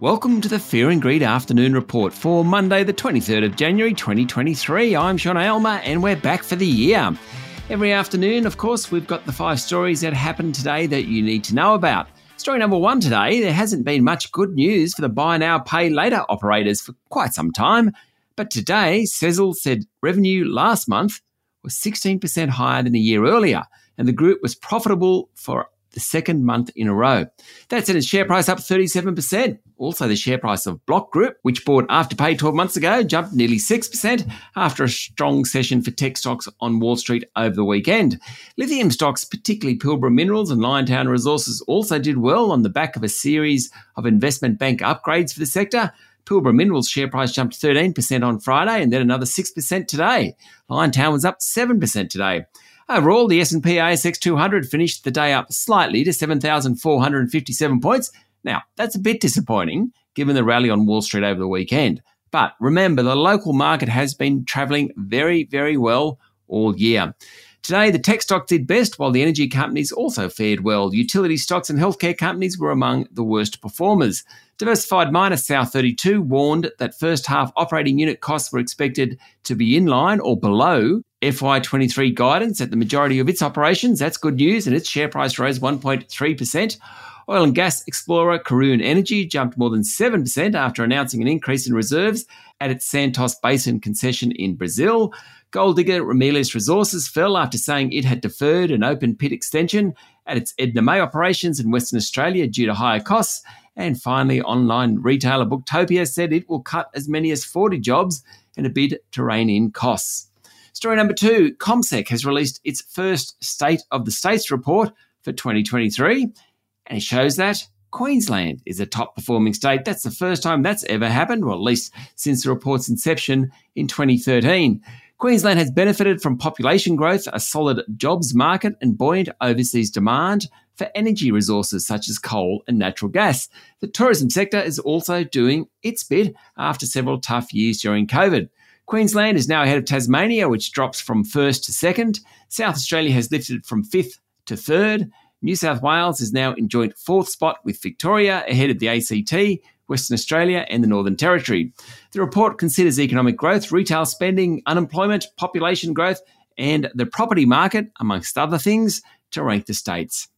Welcome to the Fear and Greed Afternoon Report for Monday, the 23rd of January 2023. I'm Sean Aylmer and we're back for the year. Every afternoon, of course, we've got the five stories that happened today that you need to know about. Story number one today there hasn't been much good news for the buy now, pay later operators for quite some time. But today, Sezzle said revenue last month was 16% higher than a year earlier, and the group was profitable for the second month in a row. That said, its share price up 37%. Also, the share price of Block Group, which bought Afterpay 12 months ago, jumped nearly 6% after a strong session for tech stocks on Wall Street over the weekend. Lithium stocks, particularly Pilbara Minerals and Liontown Resources, also did well on the back of a series of investment bank upgrades for the sector. Pilbara Minerals share price jumped 13% on Friday and then another 6% today. Liontown was up 7% today. Overall, the S&P ASX 200 finished the day up slightly to 7,457 points. Now, that's a bit disappointing given the rally on Wall Street over the weekend. But remember, the local market has been travelling very, very well all year. Today, the tech stocks did best, while the energy companies also fared well. Utility stocks and healthcare companies were among the worst performers. Diversified miner South32 warned that first half operating unit costs were expected to be in line or below FY23 guidance at the majority of its operations. That's good news, and its share price rose 1.3%. Oil and gas explorer Karoon Energy jumped more than 7% after announcing an increase in reserves at its Santos Basin concession in Brazil. Gold digger Ramelius Resources fell after saying it had deferred an open pit extension at its Edna May operations in Western Australia due to higher costs. And finally, online retailer Booktopia said it will cut as many as 40 jobs in a bid to rein in costs. Story number two CommSec has released its first State of the States report for 2023, and it shows that Queensland is a top performing state. That's the first time that's ever happened, or at least since the report's inception in 2013. Queensland has benefited from population growth, a solid jobs market, and buoyant overseas demand for energy resources such as coal and natural gas. The tourism sector is also doing its bit after several tough years during COVID. Queensland is now ahead of Tasmania, which drops from first to second. South Australia has lifted from fifth to third. New South Wales is now in joint fourth spot with Victoria, ahead of the ACT, Western Australia, and the Northern Territory. The report considers economic growth, retail spending, unemployment, population growth, and the property market, amongst other things, to rank the states.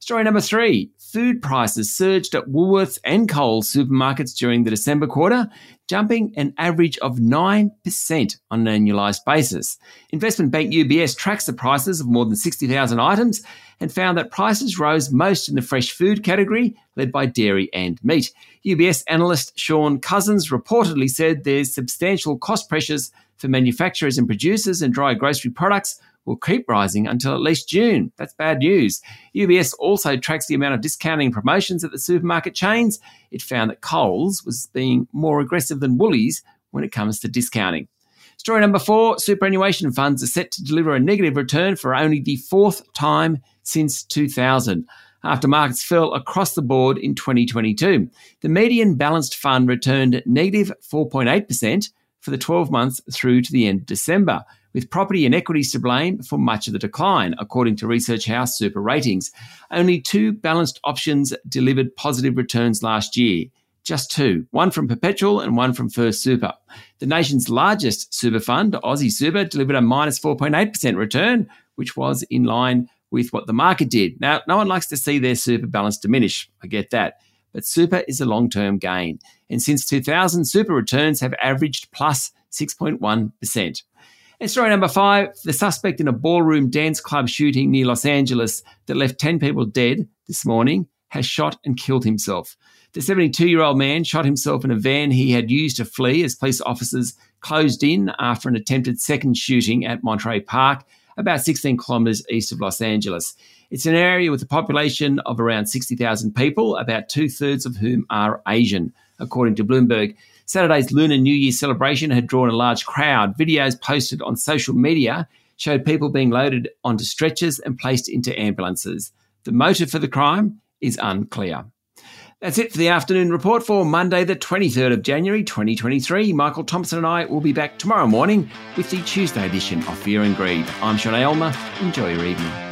Story number three food prices surged at Woolworths and Coles supermarkets during the December quarter, jumping an average of 9% on an annualized basis. Investment bank UBS tracks the prices of more than 60,000 items and found that prices rose most in the fresh food category, led by dairy and meat. UBS analyst Shaun Cousins reportedly said there's substantial cost pressures for manufacturers and producers and dry grocery products will keep rising until at least June. That's bad news. UBS also tracks the amount of discounting promotions at the supermarket chains. It found that Coles was being more aggressive than Woolies when it comes to discounting. Story number four superannuation funds are set to deliver a negative return for only the fourth time since 2000 after markets fell across the board in 2022. The median balanced fund returned negative 4.8% for the 12 months through to the end of December, with property and equities to blame for much of the decline, according to Research House Super Ratings. Only two balanced options delivered positive returns last year. Just two, one from Perpetual and one from First Super. The nation's largest super fund, Aussie Super, delivered a minus 4.8% return, which was in line with what the market did. Now, no one likes to see their super balance diminish. I get that. But super is a long term gain. And since 2000, super returns have averaged plus 6.1. And story number five the suspect in a ballroom dance club shooting near Los Angeles that left 10 people dead this morning has shot and killed himself. The 72 year old man shot himself in a van he had used to flee as police officers closed in after an attempted second shooting at Monterey Park, about 16 kilometres east of Los Angeles. It's an area with a population of around 60,000 people, about two thirds of whom are Asian, according to Bloomberg. Saturday's Lunar New Year celebration had drawn a large crowd. Videos posted on social media showed people being loaded onto stretchers and placed into ambulances. The motive for the crime is unclear. That's it for the afternoon report for Monday, the 23rd of January 2023. Michael Thompson and I will be back tomorrow morning with the Tuesday edition of Fear and Greed. I'm Sean Aylmer. Enjoy your evening.